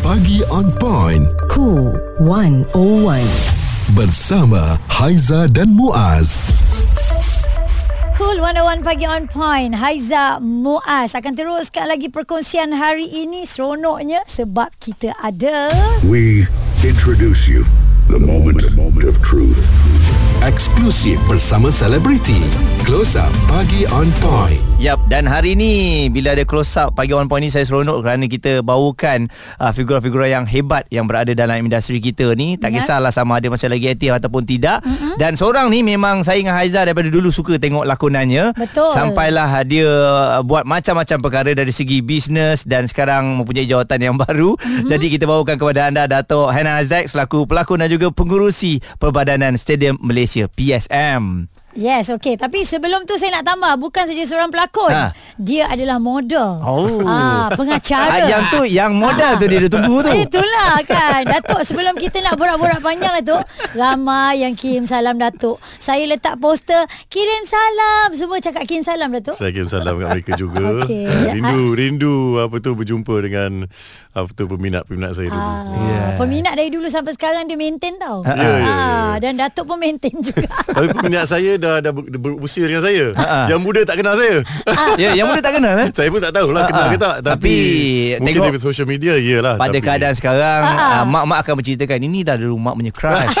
Pagi on point. Cool 101. Bersama Haiza dan Muaz. Cool 101 pagi on point Haiza Muaz akan teruskan lagi perkongsian hari ini seronoknya sebab kita ada We introduce you the moment of truth. Eksklusif bersama selebriti. Close Up Pagi on point. Yap, dan hari ni bila ada close up pagi on point ni saya seronok kerana kita bawakan uh, figura-figura yang hebat yang berada dalam industri kita ni. Tak Ya. kisahlah sama ada masih lagi aktif ataupun tidak. Mm-hmm. Dan seorang ni memang saya dengan Haiza daripada dulu suka tengok lakonannya. Betul. Sampailah dia uh, buat macam-macam perkara dari segi bisnes dan sekarang mempunyai jawatan yang baru. Mm-hmm. Jadi kita bawakan kepada anda Dato' Hana Azek selaku pelakon dan juga pengurusi Perbadanan Stadium Malaysia PSM. Yes, okay. Tapi sebelum tu saya nak tambah bukan saja seorang pelakon. Ha. Dia adalah model. Oh. Ah, pengacara. Ah, yang tu yang modal tu dia dah tunggu tu. Itulah kan Datuk sebelum kita nak borak-borak panjang Datuk Ramai yang kirim salam Datuk Saya letak poster Kirim salam Semua cakap kirim salam Datuk Saya kirim salam kat mereka juga. Okey. Ah, rindu rindu apa tu berjumpa dengan apa tu peminat-peminat saya dulu. Ah, Yeah. Peminat dari dulu sampai sekarang dia maintain tau. Ya, ya, ya. Ah, dan Datuk pun maintain juga. Tapi peminat saya dah dah ber- berusia dengan saya. Ha-ha. Yang muda tak kenal saya. Ya, yang muda tak kenal eh? saya pun tak tahulah kenal Ha-ha. ke tak. Tapi, Tapi mungkin tengok- dari social media iyalah. Pada tapi, keadaan sekarang uh, Mak-mak akan menceritakan Ini dah dulu mak punya crush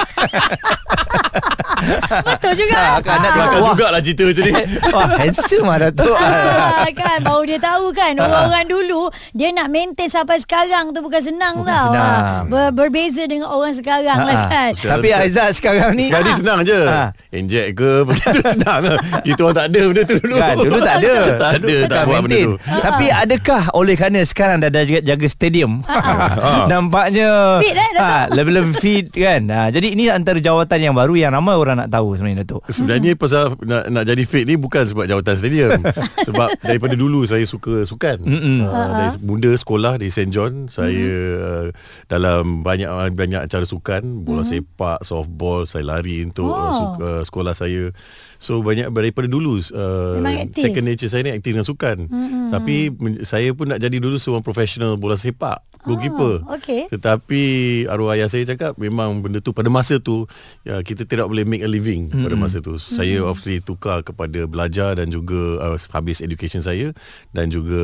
Betul juga. Ah, kan, nak tengok, Kelakar Wah. jugalah cerita macam ni. Wah handsome lah Datuk Ah, kan baru dia tahu kan orang-orang dulu dia nak maintain sampai sekarang tu bukan senang Bukan tau. senang. Ah, ber- berbeza dengan orang sekarang lah Ah, kan. Tapi Aizat sekarang ni Sekarang ni senang je. Ha. Inject ke begitu senang. Kita orang tak ada benda tu dulu. Kan, dulu tak ada tak ada, Dulu tak buat benda tu. Tapi adakah oleh kerana sekarang dah ada jaga, jaga stadium Nampaknya Fit, eh, ha, Lebih-lebih fit kan ha, Jadi ini antara jawatan yang baru Yang ramai orang nak tahu sebenarnya Datuk Sebenarnya pasal nak, nak jadi fit ni bukan sebab jawatan stadium. sebab daripada dulu saya suka sukan. Uh, dari muda sekolah di St John saya uh, dalam banyak banyak acara sukan, bola sepak, softball, saya lari untuk uh, Oh. suka, sekolah saya. So banyak daripada dulu uh, second nature saya ni aktif dengan sukan. Tapi men- saya pun nak jadi dulu seorang profesional bola sepak, goalkeeper. Oh, okey. Tetapi arwah ayah saya cakap memang benda tu pada masa tu ya, kita tidak boleh make a living mm-hmm. pada masa tu. Mm-hmm. Saya obviously tukar kepada belajar dan juga uh, habis education saya dan juga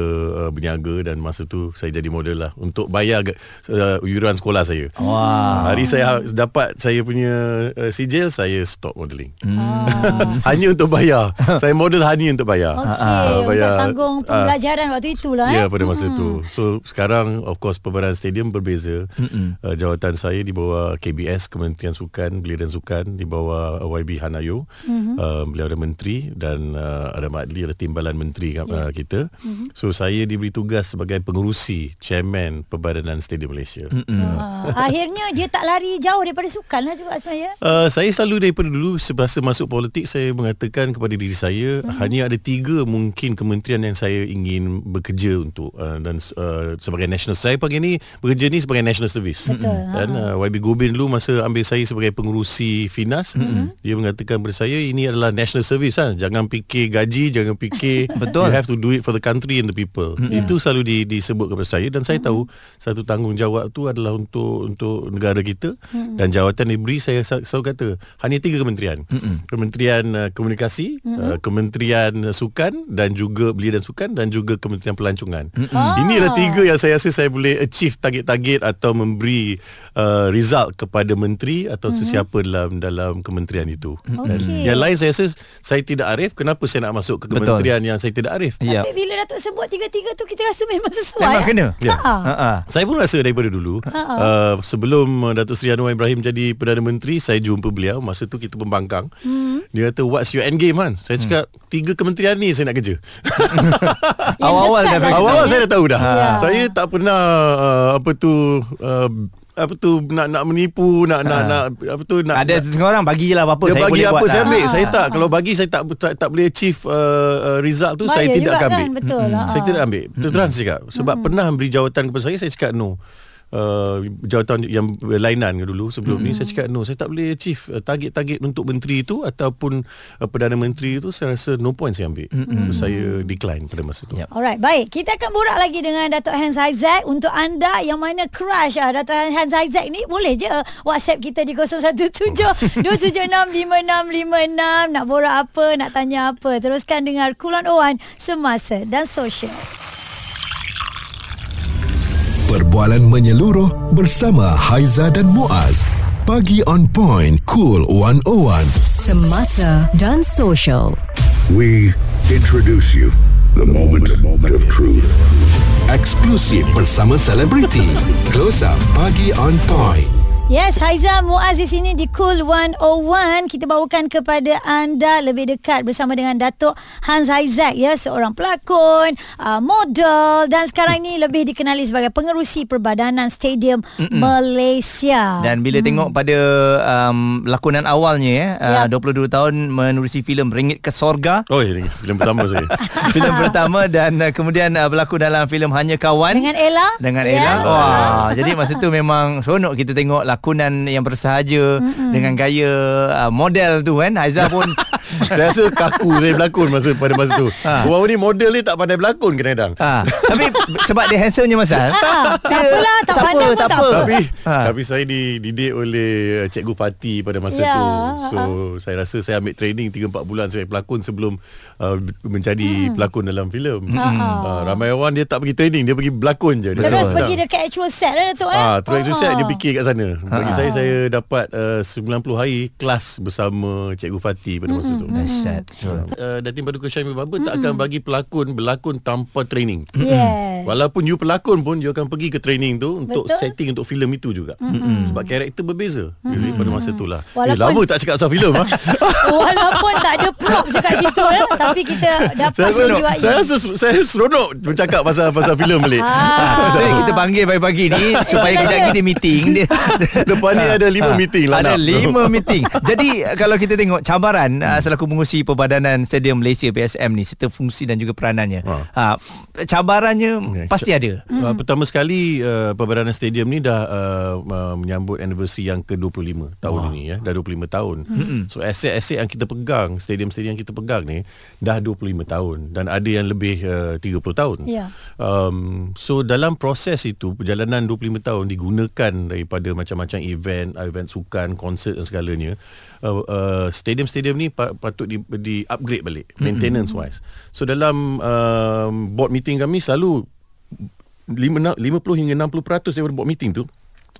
uh, berniaga dan masa tu saya jadi model lah untuk bayar uh, yuran sekolah saya. Wah. Hari saya ha- dapat saya punya uh, sijil saya stop modeling. Mm. hanya untuk bayar. saya model hanya untuk bayar. Okey, Ah, untuk tanggung ah, pembelajaran waktu itulah Ya eh. pada masa tu So sekarang Of course Perbadanan Stadium berbeza. Uh, Jawatan saya Di bawah KBS Kementerian Sukan Belia dan Sukan Di bawah uh, YB Hanayo. Uh, Beliau ada menteri Dan uh, ada Madli Ada timbalan menteri uh, kita. So saya diberi tugas Sebagai pengurusi Chairman Perbadanan Stadium Malaysia. Ah, akhirnya dia tak lari jauh daripada sukan lah juga sebenarnya. Uh, saya selalu daripada dulu semasa masuk politik saya mengatakan kepada diri saya Mhm. mm-hmm. hanya ada tiga mungkin kementerian yang saya ingin bekerja untuk uh, dan uh, sebagai national. Saya pagi ni bekerja ni sebagai national service Betul, dan uh, YB Gobin dulu masa ambil saya sebagai pengurusi Finas Mhm. mm-hmm. dia mengatakan kepada saya ini adalah national service kan jangan fikir gaji jangan fikir Betul. you have to do it for the country and the people mm-hmm. itu selalu di, disebut kepada saya dan saya tahu satu tanggungjawab tu adalah untuk untuk negara kita mm-hmm. dan jawatan diberi saya sel- selalu kata hanya tiga kementerian mm-hmm. kementerian uh, komunikasi mm-hmm. uh, kementerian uh, sukan dan juga belia dan sukan dan juga kementerian pelancongan mm-hmm. ini adalah tiga yang saya rasa saya boleh achieve target-target atau memberi uh, result kepada menteri atau mm-hmm. sesiapa dalam dalam kementerian itu dan Okey. yang lain saya rasa saya tidak arif kenapa saya nak masuk ke Betul. kementerian yang saya tidak arif Tapi bila Datuk sebut tiga-tiga tu kita rasa memang sesuai. Memang eh? kena Ya. Ha. Ha, ha. Saya pun rasa daripada dulu uh, Sebelum Datuk Seri Anwar Ibrahim jadi Perdana Menteri Saya jumpa beliau Masa tu kita pembangkang hmm. Dia kata what's your end game kan Saya cakap hmm. Tiga kementerian ni saya nak kerja Awal-awal kan Awal-awal saya dah tahu dah Ya. Saya tak pernah uh, Apa tu uh, apa tu nak nak menipu nak nak nak apa tu nak Ada setengah orang bagi je lah apa-apa dia saya bagi boleh apa buat saya lah. ambil. Saya tak. Kalau bagi saya tak tak, tak boleh achieve uh, uh, result tu Bahaya saya tidak akan kan, ambil betul lah. saya tidak ambil. Tu terang saya cakap. Sebab pernah beri jawatan kepada saya saya cakap no uh, jawatan yang berlainan dulu sebelum mm-hmm. ni saya cakap no saya tak boleh achieve uh, target-target untuk menteri itu ataupun uh, perdana menteri itu saya rasa no point saya ambil mm-hmm. so, saya decline pada masa tu Yep. Alright, baik. Kita akan borak lagi dengan Datuk Hans Isaac. Untuk anda yang mana crush uh, Datuk Hans Isaac ni, boleh je WhatsApp kita di 017-276-5656. Nak borak apa, nak tanya apa. Teruskan dengar Kulon Owan Semasa dan Sosial. Perbualan menyeluruh bersama Haiza dan Muaz. Pagi on point, cool 101. Semasa dan Social. We introduce you the moment of truth. Eksklusif bersama selebriti. Close up pagi on point. Yes, Haiza Muaz di sini di Cool 101. Kita bawakan kepada anda lebih dekat bersama dengan Datuk Hans Isaac ya, seorang pelakon, uh, model dan sekarang ini lebih dikenali sebagai pengerusi Perbadanan Stadium Mm-mm. Malaysia. Dan bila hmm. tengok pada um, lakonan awalnya ya, uh, 22 tahun menerusi filem Ringgit ke Sorga. Oh, ini filem pertama saya. filem pertama dan uh, kemudian uh, berlakon dalam filem Hanya Kawan dengan Ella. Dengan Ya. Ella. Wah, jadi masa tu memang seronok kita tengok lakonan yang bersahaja Mm-mm. dengan gaya uh, model tu kan. Haiza pun saya rasa kaku saya berlakon masa pada masa tu. Ha. Orang ni model ni tak pandai berlakon kadang-kadang. ha, tapi sebab dia handsome je Masal. Ha, tak apalah, tak pandang pun tak apa. Tapi Ha. tapi saya dididik oleh uh, Cikgu Fatih pada masa Ya, tu. ha. So saya rasa saya ambil training 3 4 bulan sebagai pelakon sebelum uh, menjadi pelakon dalam filem. Uh, ramai orang dia tak pergi training, dia pergi berlakon je. Dia Terus tak- pergi dekat actual set lah Datuk eh. Ah, terus Ah. set dia fikir kat sana. Bagi saya saya dapat uh, 90 hari kelas bersama Cikgu Fatih pada masa tu. Dahsyat. Uh, Datin Paduka Syahimi Baba tak akan bagi pelakon berlakon tanpa training. Yes. Walaupun you pelakon pun you akan pergi ke training tu untuk Betul. setting untuk filem itu juga. Mm-hmm. Sebab karakter berbeza. Jadi pada masa tu lah. Walaupun- Eh, lama tak cakap pasal filem ah. Walaupun tak ada props dekat situ eh, tapi kita dapat saya menjiwai. saya saya seronok bercakap pasal pasal filem balik. Ah. Jadi kita panggil pagi-pagi ni supaya kejap lagi dia meeting dia. Depan ni ada lima meeting lah Ada nak. lima meeting. Jadi kalau kita tengok cabaran uh, selaku pengurusi Perbadanan Stadium Malaysia PSM ni serta fungsi dan juga peranannya. Ha. Ha. cabarannya Okey. pasti ada. Uh, pertama sekali uh, Perbadanan Stadium ni dah uh, uh, menyambut anniversary yang ke-25 tahun wow. ini ya. Dah 25 tahun. Mm-hmm. So aset-aset yang kita pegang, stadium-stadium yang kita pegang ni dah 25 tahun dan ada yang lebih uh, 30 tahun. Ya. Um, so dalam proses itu perjalanan 25 tahun digunakan daripada macam-macam event, event sukan, konsert dan segalanya. Uh, uh, stadium-stadium ni pa- patut di, di upgrade balik maintenance wise. So dalam um, board meeting kami selalu 50 hingga 60% daripada board meeting tu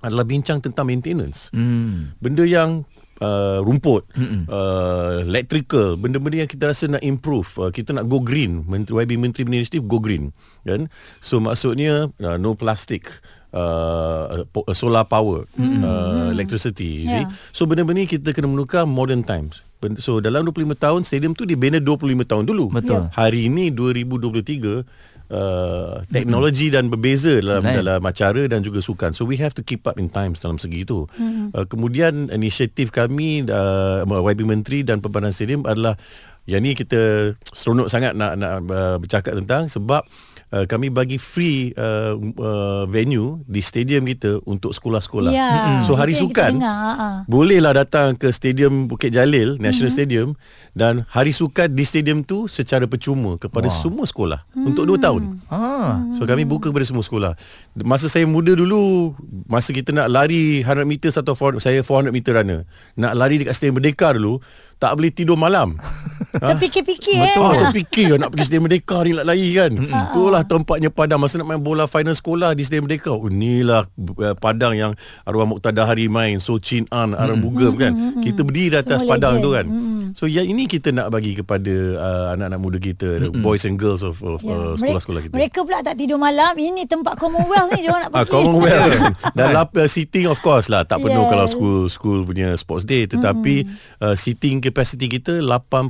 adalah bincang tentang maintenance. Hmm. Benda yang uh, rumput, uh, electrical, benda-benda yang kita rasa nak improve, uh, kita nak go green. Menteri YB Menteri Benda Inisiatif go green, kan? So maksudnya uh, no plastic. Uh, po- solar power uh, electricity you see Yeah. so benda-benda ni kita kena menukar modern times so dalam 25 tahun stadium tu dibina 25 tahun dulu Betul. hari ini 2023 uh, teknologi dan berbeza dalam Lain. dalam acara dan juga sukan. So we have to keep up in times dalam segi itu. Mm-hmm. Uh, kemudian inisiatif kami uh, YB Menteri dan Perbadanan Stadium adalah yang ni kita seronok sangat nak nak uh, bercakap tentang sebab uh, kami bagi free uh, uh, venue di stadium kita untuk sekolah-sekolah. Ya, So hari sukan dengar, ha, ha. bolehlah datang ke stadium Bukit Jalil National Mhm. mm-hmm. Stadium dan hari sukan di stadium tu secara percuma kepada wow. semua sekolah mm. untuk 2 tahun. Ah. So kami buka kepada semua sekolah. Masa saya muda dulu masa kita nak lari 100 meter atau 400, saya 400 meter runner. Nak lari dekat Stadium Merdeka dulu tak boleh tidur malam. Terfikir-fikir eh. Betul. Ah, fikir nak pergi Stadium Merdeka ni nak lari kan. Itulah tempatnya padang masa nak main bola final sekolah di Stadium Merdeka. Oh inilah uh, padang yang arwah Muqtada Hari main, So Chin An, Aram Bugam kan. Kita berdiri di atas Semua padang legend. tu kan. So yang ini kita nak bagi kepada uh, anak-anak muda kita, boys and girls of, of Ya, uh, mereka- sekolah-sekolah kita. Mereka pula tak tidur malam. Ini tempat Commonwealth ni dia orang nak Ah, pergi. Commonwealth. Dan lap, uh, seating of course lah tak penuh Yes. kalau school school punya sports day tetapi mm-hmm. uh, seating capacity kita 82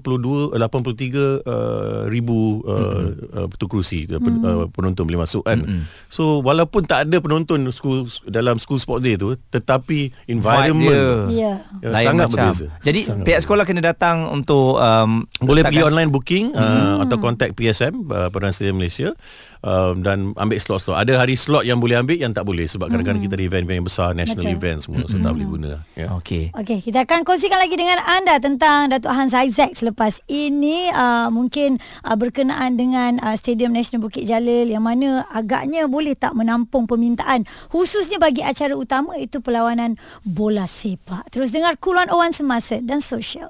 uh, 83 uh, ribu uh, mm-hmm. uh, betul kerusi uh, pen, uh, penonton boleh masuk kan. Mm-hmm. So walaupun tak ada penonton school dalam school sports day tu tetapi environment Ya. uh, Lain sangat macam. berbeza. Jadi sangat pihak sekolah kena datang untuk um, boleh pergi online booking uh, atau contact PSM uh, Perdana Stadium Malaysia um, dan ambil slot-slot. Ada hari slot yang boleh ambil yang tak boleh sebab kadang-kadang kita ada event-event yang besar, national Betul. event semua so tak boleh guna. Ya. Okey. Okey, kita akan kongsikan lagi dengan anda tentang Datuk Hans Isaac selepas ini uh, mungkin uh, berkenaan dengan uh, Stadium Nasional Bukit Jalil yang mana agaknya boleh tak menampung permintaan khususnya bagi acara utama itu perlawanan bola sepak. Terus dengar Cool 101 semasa dan sosial.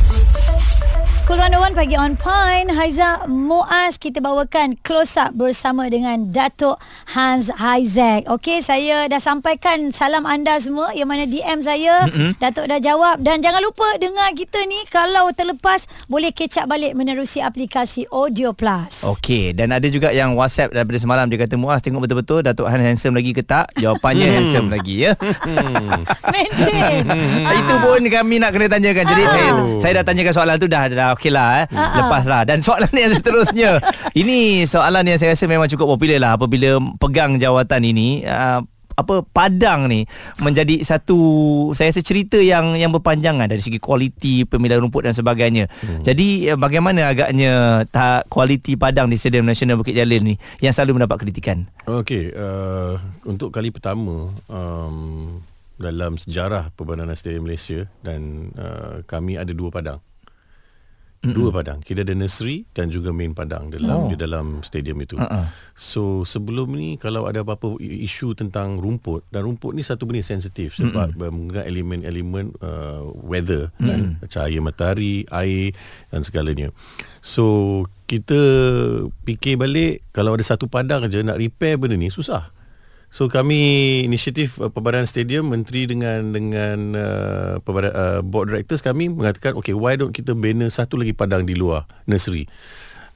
Cool 101 pagi on point Haiza Muaz kita bawakan close up bersama dengan Datuk Hans Isaac. Okey, saya dah sampaikan salam anda semua yang mana DM saya. Mm-hmm. Datuk dah jawab dan jangan lupa dengar kita ni kalau terlepas boleh catch up balik menerusi aplikasi Audio Plus. Okey dan ada juga yang WhatsApp daripada semalam dia kata Muaz tengok betul-betul Datuk Han handsome lagi ke tak? Jawapannya handsome lagi ya. Maintain. Itu pun kami nak kena tanyakan. Jadi saya saya dah tanyakan soalan tu dah dah okey lah eh. Lepas lah. Dan soalan yang seterusnya. ini soalan yang saya rasa memang cukup popular lah apabila pegang jawatan ini. Uh, apa Padang ni menjadi satu saya rasa cerita yang yang berpanjangan dari segi kualiti pemilihan rumput dan sebagainya. Hmm. Jadi eh, bagaimana agaknya tak kualiti Padang di Stadium Nasional Bukit Jalil ni yang selalu mendapat kritikan? Okey, uh, untuk kali pertama um, dalam sejarah Perbadanan Stadium Malaysia dan uh, kami ada dua padang. Mm-hmm. Dua padang. Kita ada nursery dan juga main padang dalam oh. di dalam stadium itu. Uh-uh. So sebelum ni kalau ada apa-apa isu tentang rumput dan rumput ni satu benda sensitif sebab mm-hmm. menggunakan elemen-elemen uh, weather mm-hmm. kan cahaya matahari, air dan segalanya. So kita fikir balik kalau ada satu padang aja nak repair benda ni susah. So kami inisiatif uh, Perbadanan Stadium menteri dengan dengan uh, perbada, uh, board directors kami mengatakan okay why don't kita bina satu lagi padang di luar nursery.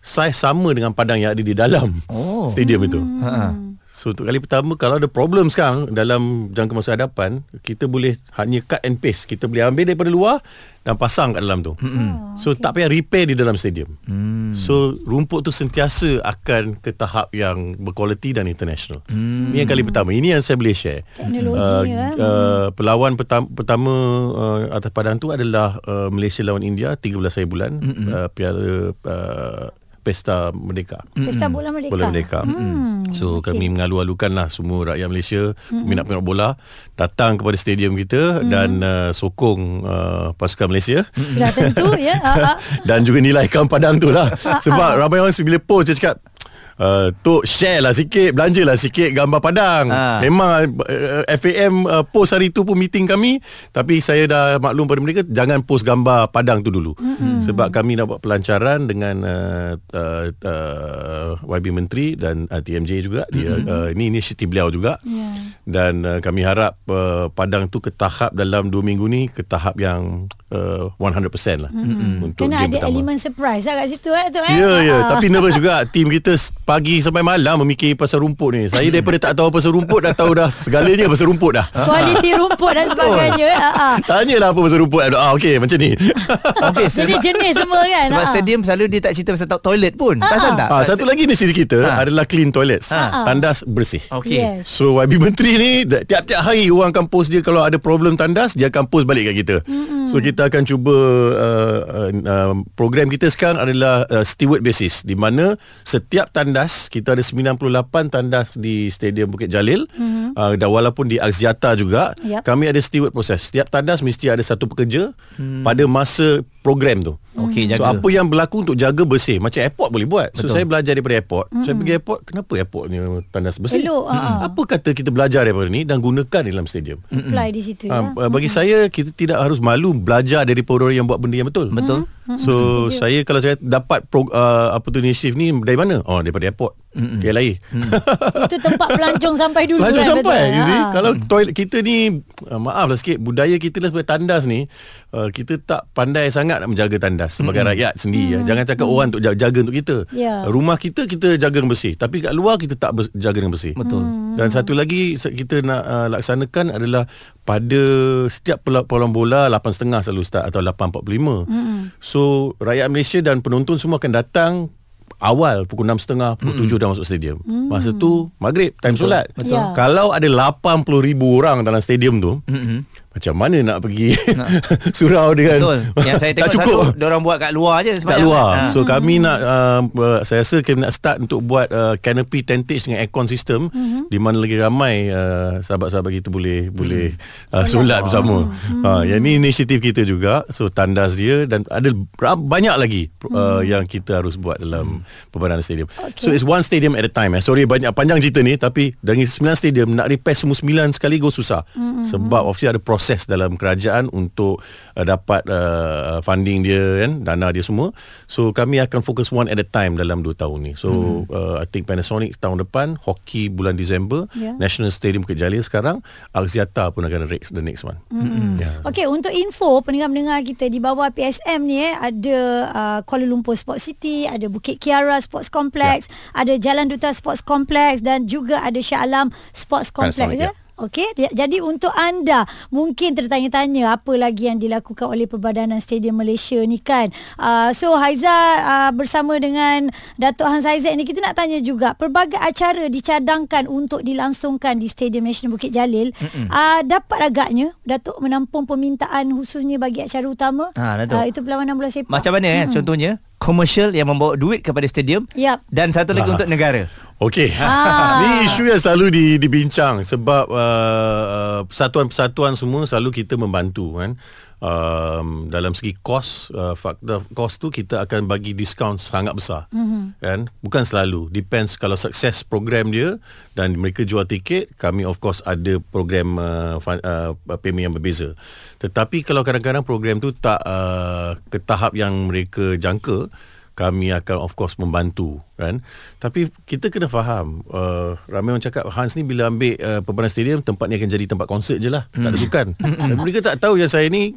Saiz sama dengan padang yang ada di dalam oh. stadium itu. Ha. So untuk kali pertama kalau ada problem sekarang dalam jangka masa hadapan kita boleh hanya cut and paste. Kita boleh ambil daripada luar dan pasang kat dalam tu. Mm-hmm. So okay. tak payah repair di dalam stadium. Mm. So rumput tu sentiasa akan ke tahap yang berkualiti dan international. Mm. Ini yang kali pertama. Ini yang saya boleh share. Teknologi uh, ya. uh, Pelawan pertama, pertama uh, atas padang tu adalah uh, Malaysia lawan India 13 hari bulan mm-hmm. uh, piala uh, Pesta Merdeka. Pesta Bola Merdeka. Bola Merdeka. Hmm, So okey. kami mengalu-alukan lah semua rakyat Malaysia minat-minat bola datang kepada stadium kita dan uh, sokong uh, pasukan Malaysia. Sudah tentu ya. Ha, ha. dan juga nilaikan padang tu lah. Sebab ramai orang bila post dia cakap Uh, Tok share lah sikit Belanja lah sikit Gambar padang Ha. Memang uh, FAM uh, Post hari tu pun meeting kami Tapi saya dah maklum pada mereka Jangan post gambar padang tu dulu mm-hmm. Sebab kami nak buat pelancaran Dengan uh, uh, uh, YB Menteri Dan uh, TMJ juga dia, mm-hmm. uh, Ini inisiatif beliau juga Ya. Dan uh, kami harap uh, Padang tu ke tahap Dalam 2 minggu ni Ke tahap yang uh, 100% lah mm-hmm. Untuk Kena game ada pertama elemen surprise lah kat situ eh tu eh. Ya, ya. Ha. Tapi nervous juga. Tim kita pagi sampai malam memikir pasal rumput ni. Saya daripada tak tahu pasal rumput, dah tahu dah segalanya pasal rumput dah. kualiti rumput dan sebagainya. Ha, ha. Tanyalah apa pasal rumput. Ah, okey, macam ni. Okey Jadi jenis semua kan. Sebab ha. stadium selalu dia tak cerita pasal to- toilet pun. Perasan tak? ah, satu lagi di sini kita Ha. adalah clean toilets. Ha. Tandas bersih. Okey. Yes. So YB Menteri ni tiap-tiap hari orang akan post dia kalau ada problem tandas dia akan post balik kat kita. Mm-hmm. So kita akan cuba uh, uh, uh, program kita sekarang adalah uh, steward basis di mana setiap tandas kita ada 98 tandas di Stadium Bukit Jalil mm-hmm. uh, dan walaupun di Axiata juga Yap. kami ada steward proses. Setiap tandas mesti ada satu pekerja mm. pada masa program tu. Okey, So jaga. apa yang berlaku untuk jaga bersih Macam airport boleh buat So saya belajar daripada airport mm-hmm. Saya pergi airport Kenapa airport ni tandas bersih Elok, ha. Apa kata kita belajar daripada ni Dan gunakan di dalam stadium Apply di situ ya. Ha, bagi saya kita tidak harus malu belajar daripada orang yang buat benda yang betul. Betul. So saya kalau saya dapat pro, uh, apa tu inisiatif ni dari mana? Oh daripada airport. KLIA. Itu tempat pelancong sampai dulu Pelajar kan. sampai betul? you see? Ha. Kalau toilet kita ni uh, Maaf lah sikit Budaya kita lah sebagai tandas ni uh, Kita tak pandai sangat Nak menjaga tandas Sebagai mm-hmm. rakyat sendiri mm-hmm. Jangan cakap orang untuk jaga, jaga untuk kita Ya. uh, Rumah kita Kita jaga dengan bersih Tapi kat luar Kita tak bers- jaga dengan bersih Betul. Dan satu lagi Kita nak uh, laksanakan adalah Pada Setiap peluang bola 8.30 selalu start Atau 8.45 mm-hmm. So Rakyat Malaysia dan penonton Semua akan datang awal pukul 6.30 pukul mm 7 dah masuk stadium. Mm. Masa tu maghrib time solat. Betul. Ya. Kalau ada 80,000 orang dalam stadium tu, mm-hmm. Macam mana nak pergi surau dengan Betul. Yang saya tak tengok cukup. satu Diorang buat kat luar je kat sepanjang. luar. Ha. So kami nak uh, uh, saya rasa kami nak start untuk buat uh, canopy tentage dengan aircon system mm-hmm. di mana lagi ramai uh, sahabat-sahabat kita boleh mm. boleh uh, solat bersama. Mm. Uh, yang ni inisiatif kita juga. So tandas dia dan ada banyak lagi uh, yang kita harus buat dalam perbandanan stadium. Okay. So it's one stadium at a time. Eh. Sorry banyak panjang cerita ni tapi dari 9 stadium nak repair semua 9 sekaligus susah. Mm-hmm. Sebab obviously ada proses dalam kerajaan untuk uh, dapat uh, funding dia kan, dana dia semua. So kami akan fokus one at a time dalam 2 tahun ni. So mm-hmm. uh, I think Panasonic tahun depan, hoki bulan Disember, Yeah. National Stadium Bukit Jalil sekarang, Axiata pun akan next the next one. Mm-hmm. Yeah. Okey, untuk info pendengar-pendengar kita di bawah PSM ni eh ada uh, Kuala Lumpur Sports City, ada Bukit Kiara Sports Complex, Ya. ada Jalan Duta Sports Complex dan juga ada Shah Alam Sports Complex Panasonic, ya. ya. Okey, di- jadi untuk anda mungkin tertanya-tanya apa lagi yang dilakukan oleh Perbadanan Stadium Malaysia ni kan. Uh, so Haiza uh, bersama dengan Datuk Hans Aizat ni kita nak tanya juga pelbagai acara dicadangkan untuk dilangsungkan di Stadium Nasional Bukit Jalil. Uh, dapat agaknya Datuk menampung permintaan khususnya bagi acara utama. Ha, Datuk. uh, itu perlawanan bola sepak. Macam mana eh contohnya komersial yang membawa duit kepada stadium Yap. dan satu lagi Ah. untuk negara. Okey. Ah. Ni isu yang selalu di, dibincang sebab uh, uh, persatuan-persatuan semua selalu kita membantu kan. Um, dalam segi kos uh, faktor kos tu kita akan bagi diskaun sangat besar mm-hmm. kan bukan selalu depends kalau sukses program dia dan mereka jual tiket kami of course ada program uh, fun, uh, payment yang berbeza tetapi kalau kadang-kadang program tu tak uh, ke tahap yang mereka jangka kami akan of course membantu kan? Tapi kita kena faham uh, ramai orang cakap Hans ni bila ambil uh, Perbanan Stadium tempat ni akan jadi tempat konsert je lah. Tak ada sukan. Dan mereka tak tahu yang saya ni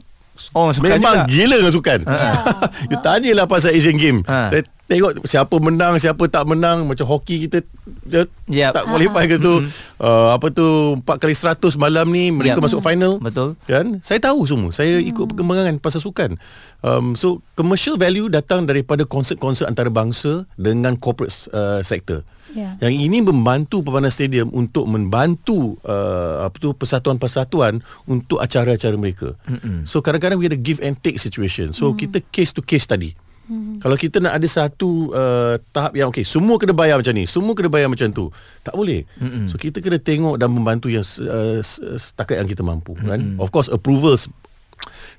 Oh, sukan memang juga. gila dengan sukan. You tanyalah pasal Asian Game Ha. saya tengok siapa menang siapa tak menang. Macam hoki kita Yep. tak qualify ke tu. Uh, apa tu 4 kali 100 malam ni mereka Yep. masuk final. Betul. kan? Saya tahu semua. Saya ikut perkembangan pasal sukan. Um, so commercial value datang daripada konsert-konsert antarabangsa dengan corporate uh, sector Ya. yang ini membantu Perbanan Stadium untuk membantu uh, apa tu persatuan-persatuan untuk acara-acara mereka. Mm-hmm. So kadang-kadang we ada give and take situation. So mm. kita case to case tadi. Mm. Kalau kita nak ada satu uh, tahap yang okey, semua kena bayar macam ni, semua kena bayar macam tu. Tak boleh. Mm-hmm. So kita kena tengok dan membantu yang uh, setakat yang kita mampu mm-hmm. kan. Of course approvals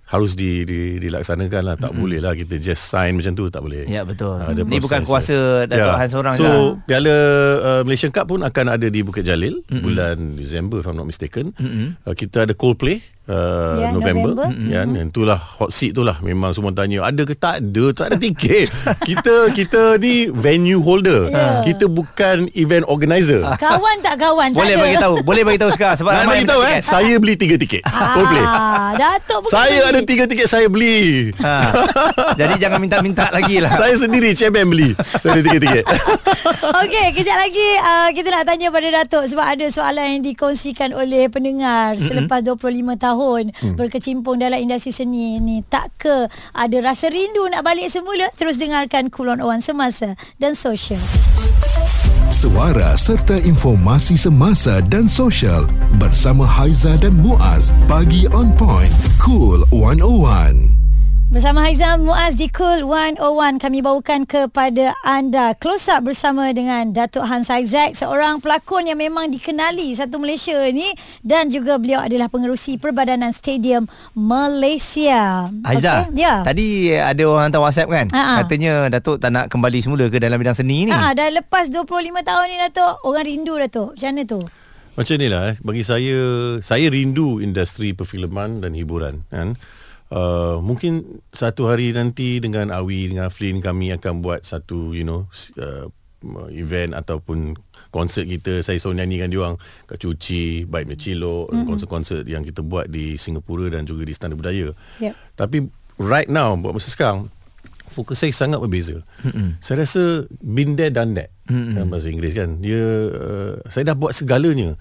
harus di, di, dilaksanakan lah tak mm-hmm. boleh lah kita just sign macam tu tak boleh Ya, betul. Ada Ni bukan kuasa ya. Datuk Han seorang so lah. piala uh, Malaysian Cup pun akan ada di Bukit Jalil mm-hmm. bulan Disember if I'm not mistaken mm-hmm. uh, kita ada Coldplay uh, Ya, November, November. Mm-hmm. ya mm-hmm. itulah hot seat tu lah memang semua tanya ada ke tak ada tak ada tiket kita kita ni venue holder Ya. kita bukan event organizer Kawan tak kawan? Boleh tak ada. bagi tahu, boleh bagi tahu sekarang sebab nak ramai bagi tahu eh saya beli tiga tiket Coldplay Ah, Datuk bukan saya beli. ada tiga tiket saya beli Ha. Jadi jangan minta-minta lagi lah. saya sendiri chairman beli saya ada tiga tiket Okey, kejap lagi uh, kita nak tanya pada Datuk sebab ada soalan yang dikongsikan oleh pendengar mm-hmm. selepas 25 tahun mm. berkecimpung dalam industri seni ni. Tak ke ada rasa rindu nak balik semula? Terus dengarkan Kulon Owan Semasa dan Sosial. Suara serta informasi semasa dan sosial bersama Haiza dan Muaz. Pagi on point. Cool 101. Bersama Haizam Muaz di Cool 101 kami bawakan kepada anda close up bersama dengan Datuk Hans Aizak seorang pelakon yang memang dikenali satu Malaysia ni dan juga beliau adalah pengerusi Perbadanan Stadium Malaysia. Aiza, Okey, ya. tadi ada orang hantar WhatsApp kan? Ha-ha. Katanya Datuk tak nak kembali semula ke dalam bidang seni ni? Ah, dah lepas 25 tahun ni Datuk, orang rindu Datuk. Macam mana tu? Macam ni lah eh. Bagi saya Saya rindu industri perfilman dan hiburan kan. Uh, mungkin satu hari nanti dengan Awi dengan Flynn kami akan buat satu you know uh, event ataupun konsert kita saya selalu nyanyikan dia orang kat Cuci, Baik Mecilok, mm-hmm. konsert-konsert yang kita buat di Singapura dan juga di Istana Budaya. Yep. Tapi right now buat masa sekarang fokus saya sangat berbeza. Mm-hmm. Saya rasa been there done that. Mm-hmm. Dalam bahasa Inggeris kan. Dia uh, saya dah buat segalanya.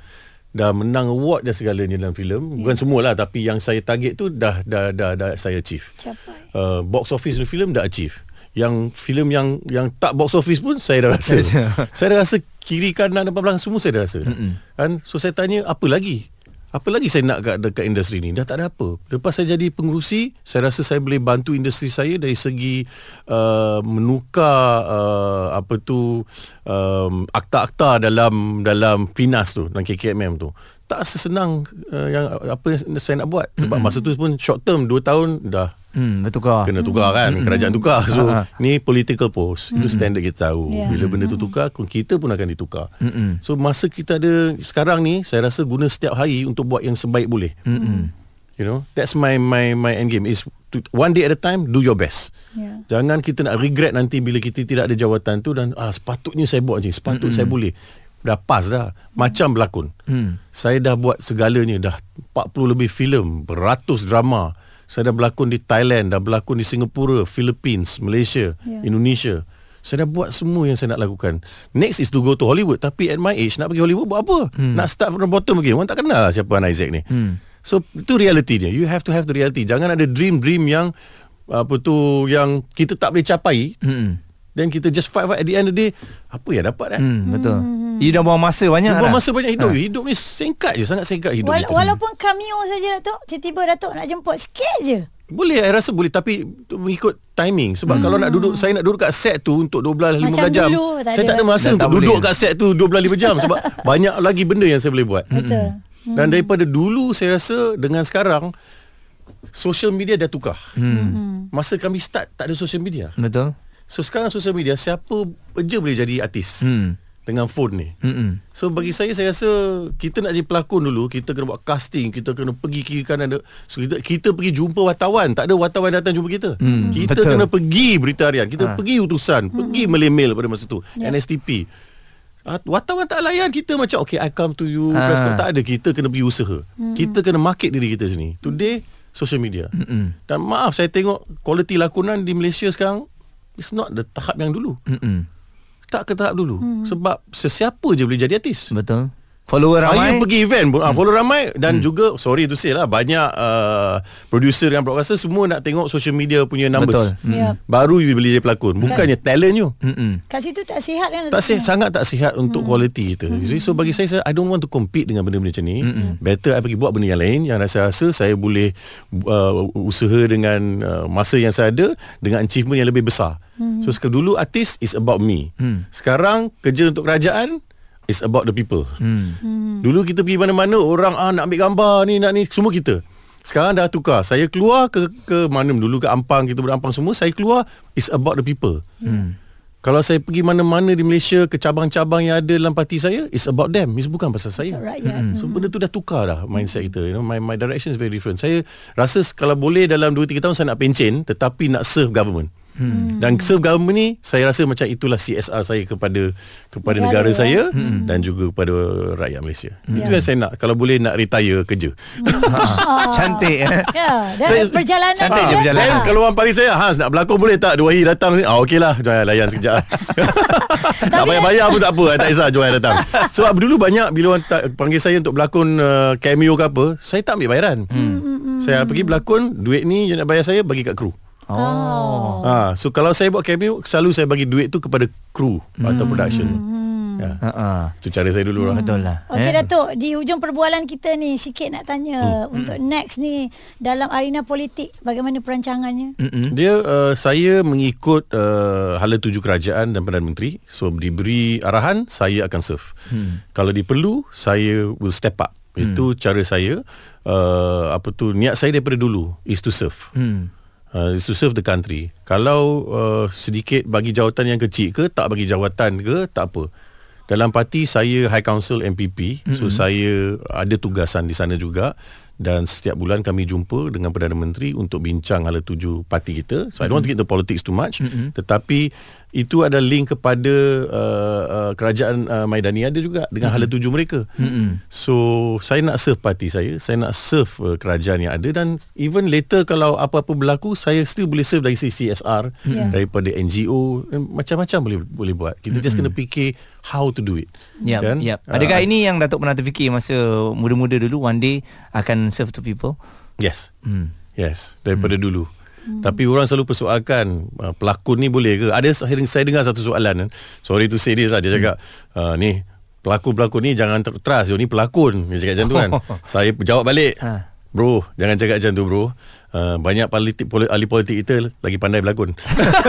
Dah menang award dan segalanya dalam filem. Yeah. Bukan semualah tapi yang saya target tu dah dah dah, dah saya achieve. Capai. Uh, box office dalam filem dah achieve. yang filem yang yang tak box office pun saya dah rasa. saya dah rasa kiri kanan depan belakang semua saya dah rasa. Kan so saya tanya apa lagi? Apa lagi saya nak kat dekat industri ni? Dah tak ada apa. Lepas saya jadi pengurusi, saya rasa saya boleh bantu industri saya dari segi uh, menukar uh, apa tu um, akta-akta dalam dalam finas tu dalam KKMM tu. Tak sesenang uh, yang apa yang saya nak buat sebab masa tu pun short term 2 tahun dah Hmm, betul kau. kena tukar kan kerajaan tukar. So Ha, ha. ni political post. Itu standard kita tahu. Ya. bila benda tu tukar kita pun akan ditukar. So masa kita ada sekarang ni saya rasa guna setiap hari untuk buat yang sebaik boleh. You know that's my my my end game is to, one day at a time do your best. Ya. jangan kita nak regret nanti bila kita tidak ada jawatan tu dan ah sepatutnya saya buat je sepatut saya boleh. Dah pas dah. Macam berlakon. Saya dah buat segalanya dah 40 lebih filem beratus drama saya dah berlakon di Thailand dah berlakon di Singapura Philippines Malaysia Ya. Indonesia. Saya dah buat semua yang saya nak lakukan. Next is to go to Hollywood. Tapi at my age nak pergi Hollywood buat apa? Nak start from the bottom again. Orang tak kenal lah siapa Han Isaac ni. So itu reality dia. You have to have the reality. Jangan ada dream-dream yang apa tu yang kita tak boleh capai. Hmm. then kita just fight, fight. At the end of the day apa yang dapat eh? Hmm, betul. You dah buang masa banyak Buang dah. masa banyak hidup Hidup ni singkat je Sangat singkat hidup Wala- kita walaupun cameo saja Datuk, tiba-tiba Datuk nak jemput sikit je. Boleh saya rasa boleh Tapi mengikut timing Sebab hmm. kalau nak duduk Saya nak duduk kat set tu Untuk 12-15 Macam jam dulu, tak Saya ada. tak ada masa Untuk duduk boleh. kat set tu 12-15 jam Sebab banyak lagi benda Yang saya boleh buat Betul. Dan daripada dulu Saya rasa Dengan sekarang Social media dah tukar hmm. Masa kami start Tak ada social media Betul. So sekarang social media Siapa je boleh jadi artis Hmm. Dengan phone ni. Hmm. So bagi saya saya rasa kita nak jadi pelakon dulu kita kena buat casting kita kena pergi kiri kanan. So kita kita pergi jumpa wartawan. Tak ada wartawan datang jumpa kita. Hmm, kita betul. kena pergi berita harian. Kita Ha. pergi utusan pergi melemail pada masa tu. NSTP Ah, Wartawan tak layan kita macam Okay I come to you Ha. press Tak ada. Kita kena pergi usaha. Kita kena market diri kita sini. Today Social media. Mm-mm. Dan maaf saya tengok Quality lakonan di Malaysia sekarang It's not the tahap yang dulu. Hmm. Tak ke tahap dulu? Sebab sesiapa je boleh jadi artis. Betul. Follower ramai. saya pergi event pun hmm. follow ramai dan hmm. juga sorry to say lah banyak uh, producer dan broadcaster semua nak tengok social media punya numbers. Betul. Ya. Baru you boleh jadi pelakon. Bukannya talent you. Hmm. Kat situ tak sihat kan? Tak sihat sangat tak sihat untuk quality kita. You see? So bagi saya, saya I don't want to compete dengan benda-benda macam ni. Better I pergi buat benda yang lain yang saya rasa saya boleh uh, usaha dengan uh, masa yang saya ada dengan achievement yang lebih besar. So sekarang dulu artis is about me. Sekarang kerja untuk kerajaan is about the people. Hmm. Dulu kita pergi mana-mana orang ah nak ambil gambar ni nak ni semua kita. Sekarang dah tukar. Saya keluar ke ke mana dulu ke Ampang kita berampang semua saya keluar is about the people. Hmm. Kalau saya pergi mana-mana di Malaysia ke cabang-cabang yang ada dalam parti saya is about them. Is bukan pasal saya. Untuk rakyat. So benda tu dah tukar dah mindset kita. You know my my direction is very different. Saya rasa kalau boleh dalam 2 3 tahun saya nak pencen tetapi nak serve government. Hmm. Dan serve government ni saya rasa macam itulah CSR saya kepada kepada negara, Negara, saya hmm. dan juga kepada rakyat Malaysia. Ya. Itu yang saya nak kalau boleh nak retire kerja. Cantik eh. Ya, dan Saya- perjalanan Cantik je perjalanan. Lain kalau orang panggil saya Hans nak berlakon boleh tak Dua hari datang sini Ah okey lah Joy layan sekejap Tak bayar-bayar pun tak apa Tak kisah Joy datang Sebab dulu banyak Bila orang tak, panggil saya Untuk berlakon uh, cameo ke apa Saya tak ambil bayaran hmm. Saya pergi berlakon Duit ni yang nak bayar saya Bagi kat kru Oh. ha, So kalau saya buat cameo Selalu saya bagi duit tu Kepada kru Atau production ya. Ha ah. Itu cara saya dulu lah Betul lah. Okey eh. Datuk, di hujung perbualan kita ni sikit nak tanya hmm. untuk next ni dalam arena politik bagaimana perancangannya? Mm-mm. Dia uh, saya mengikut uh, hala tuju kerajaan dan Perdana Menteri. So diberi arahan saya akan serve. Hmm. Kalau diperlu saya will step up. Hmm. Itu cara saya uh, apa tu niat saya daripada dulu is to serve. Hmm. Uh, is to serve the country. Kalau uh, sedikit bagi jawatan yang kecil ke tak bagi jawatan ke tak apa. Dalam parti saya High Council MPP mm-hmm. So saya ada tugasan di sana juga Dan setiap bulan kami jumpa dengan Perdana Menteri Untuk bincang hala tuju parti kita So mm-hmm. I don't want to get into politics too much mm-hmm. Tetapi itu ada link kepada uh, uh, kerajaan uh, Maidani ada juga Dengan mm-hmm. hala tuju mereka mm-hmm. So saya nak serve parti saya Saya nak serve uh, kerajaan yang ada Dan even later kalau apa-apa berlaku Saya still boleh serve dari sisi CSR Yeah. Daripada NGO eh, Macam-macam boleh boleh buat Kita mm-hmm. just kena fikir How to do it Yep, kan? yep. Ah, Adakah ini yang Datuk pernah terfikir masa muda-muda dulu one day akan serve to people? Yes Hmm. Yes Daripada hmm. dulu hmm. tapi orang selalu persoalkan uh, pelakon ni boleh ke? Ada saya, dengar satu soalan eh. sorry to say this lah. Dia cakap uh, ni pelakon-pelakon ni jangan ter- trust. Ni pelakon. Dia cakap macam tu kan. Saya jawab balik. Ha. bro jangan cakap macam tu bro. Uh, banyak politik poli, ahli politik kita lagi pandai berlakon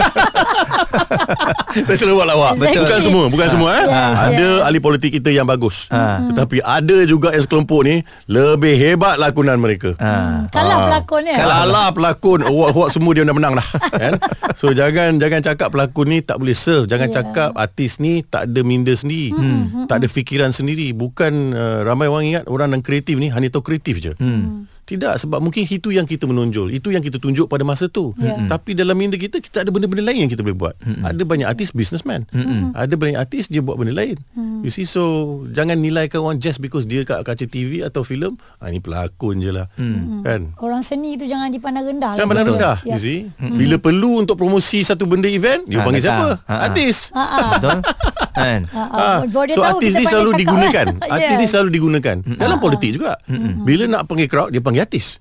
saya selalu buat lawak Exactly. bukan semua bukan semua eh Yes, ada yes. ahli politik kita yang bagus tetapi ada juga yang sekelompok ni lebih hebat lakonan mereka Ha. Kalah Ah. pelakon ya. Kalah lah pelakon Award-award semua dia dah menang dah kan? So jangan Jangan cakap pelakon ni Tak boleh serve Jangan Yeah. yeah. cakap Artis ni Tak ada minda sendiri hmm. Tak ada fikiran sendiri Bukan uh, Ramai orang ingat Orang yang kreatif ni Hanya tahu kreatif je hmm. Tidak sebab mungkin itu yang kita menonjol. Itu yang kita tunjuk pada masa tu. Yeah. Tapi dalam minda kita Kita ada benda-benda lain yang kita boleh buat. Ada banyak artis businessman. Ada banyak artis Dia buat benda lain. You see so Jangan nilaikan orang Just because dia kat kaca TV Atau filem ah, Ni pelakon je lah. Kan? Orang seni tu jangan dipandang rendah. Jangan lah. pandang rendah Ya. You see. Bila perlu untuk promosi Satu benda event You Ha, panggil datang. siapa? Ha, ha. Artis. Betul? Kan? Dia so artis ni selalu cakap. digunakan. Artis ni selalu digunakan. Dalam politik juga. Bila nak panggil crowd Dia panggil artis.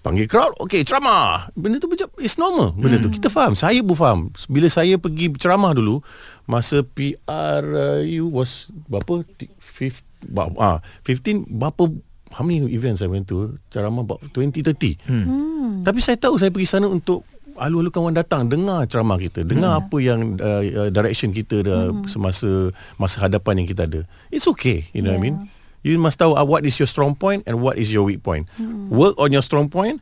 Panggil crowd Okay ceramah. Benda tu macam It's normal Benda tu. Kita faham Saya pun faham. Bila saya pergi ceramah dulu Masa PRU was Berapa? Ti- fif- ba- ah, 15 Berapa How many events I went to? Ceramah about 20-30 hmm. Tapi saya tahu Saya pergi sana untuk Alu-alu kawan datang Dengar ceramah kita Dengar apa yang uh, uh, Direction kita uh, Semasa Masa hadapan yang kita ada. It's okay You know what I mean? You must tahu uh, What is your strong point And what is your weak point. Work on your strong point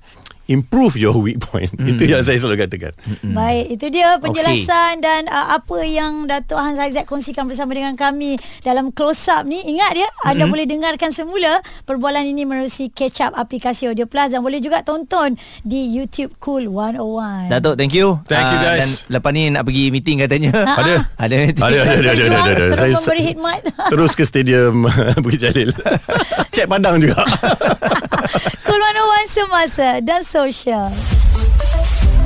Improve your weak point Itu yang saya selalu katakan Baik, itu dia penjelasan okay. dan uh, apa yang Datuk Hans Aizat kongsikan bersama dengan kami dalam close up ni. Ingat ya, anda boleh dengarkan semula perbualan ini menerusi catch up aplikasi Audio Plus dan boleh juga tonton di YouTube Cool 101. Datuk, thank you. Thank you, Ah, guys. Dan lepas ni nak pergi meeting katanya. Ada Ada meeting. Ada ada ada ada, ada, ada. Terus Saya memberi khidmat. Terus ke stadium Bukit Jalil Cek Padang juga Cool 101 semasa dan sosial.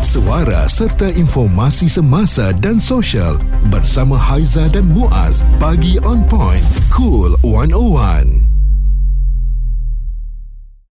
Suara serta informasi semasa dan sosial bersama Haiza dan Muaz. Pagi on point. Cool 101.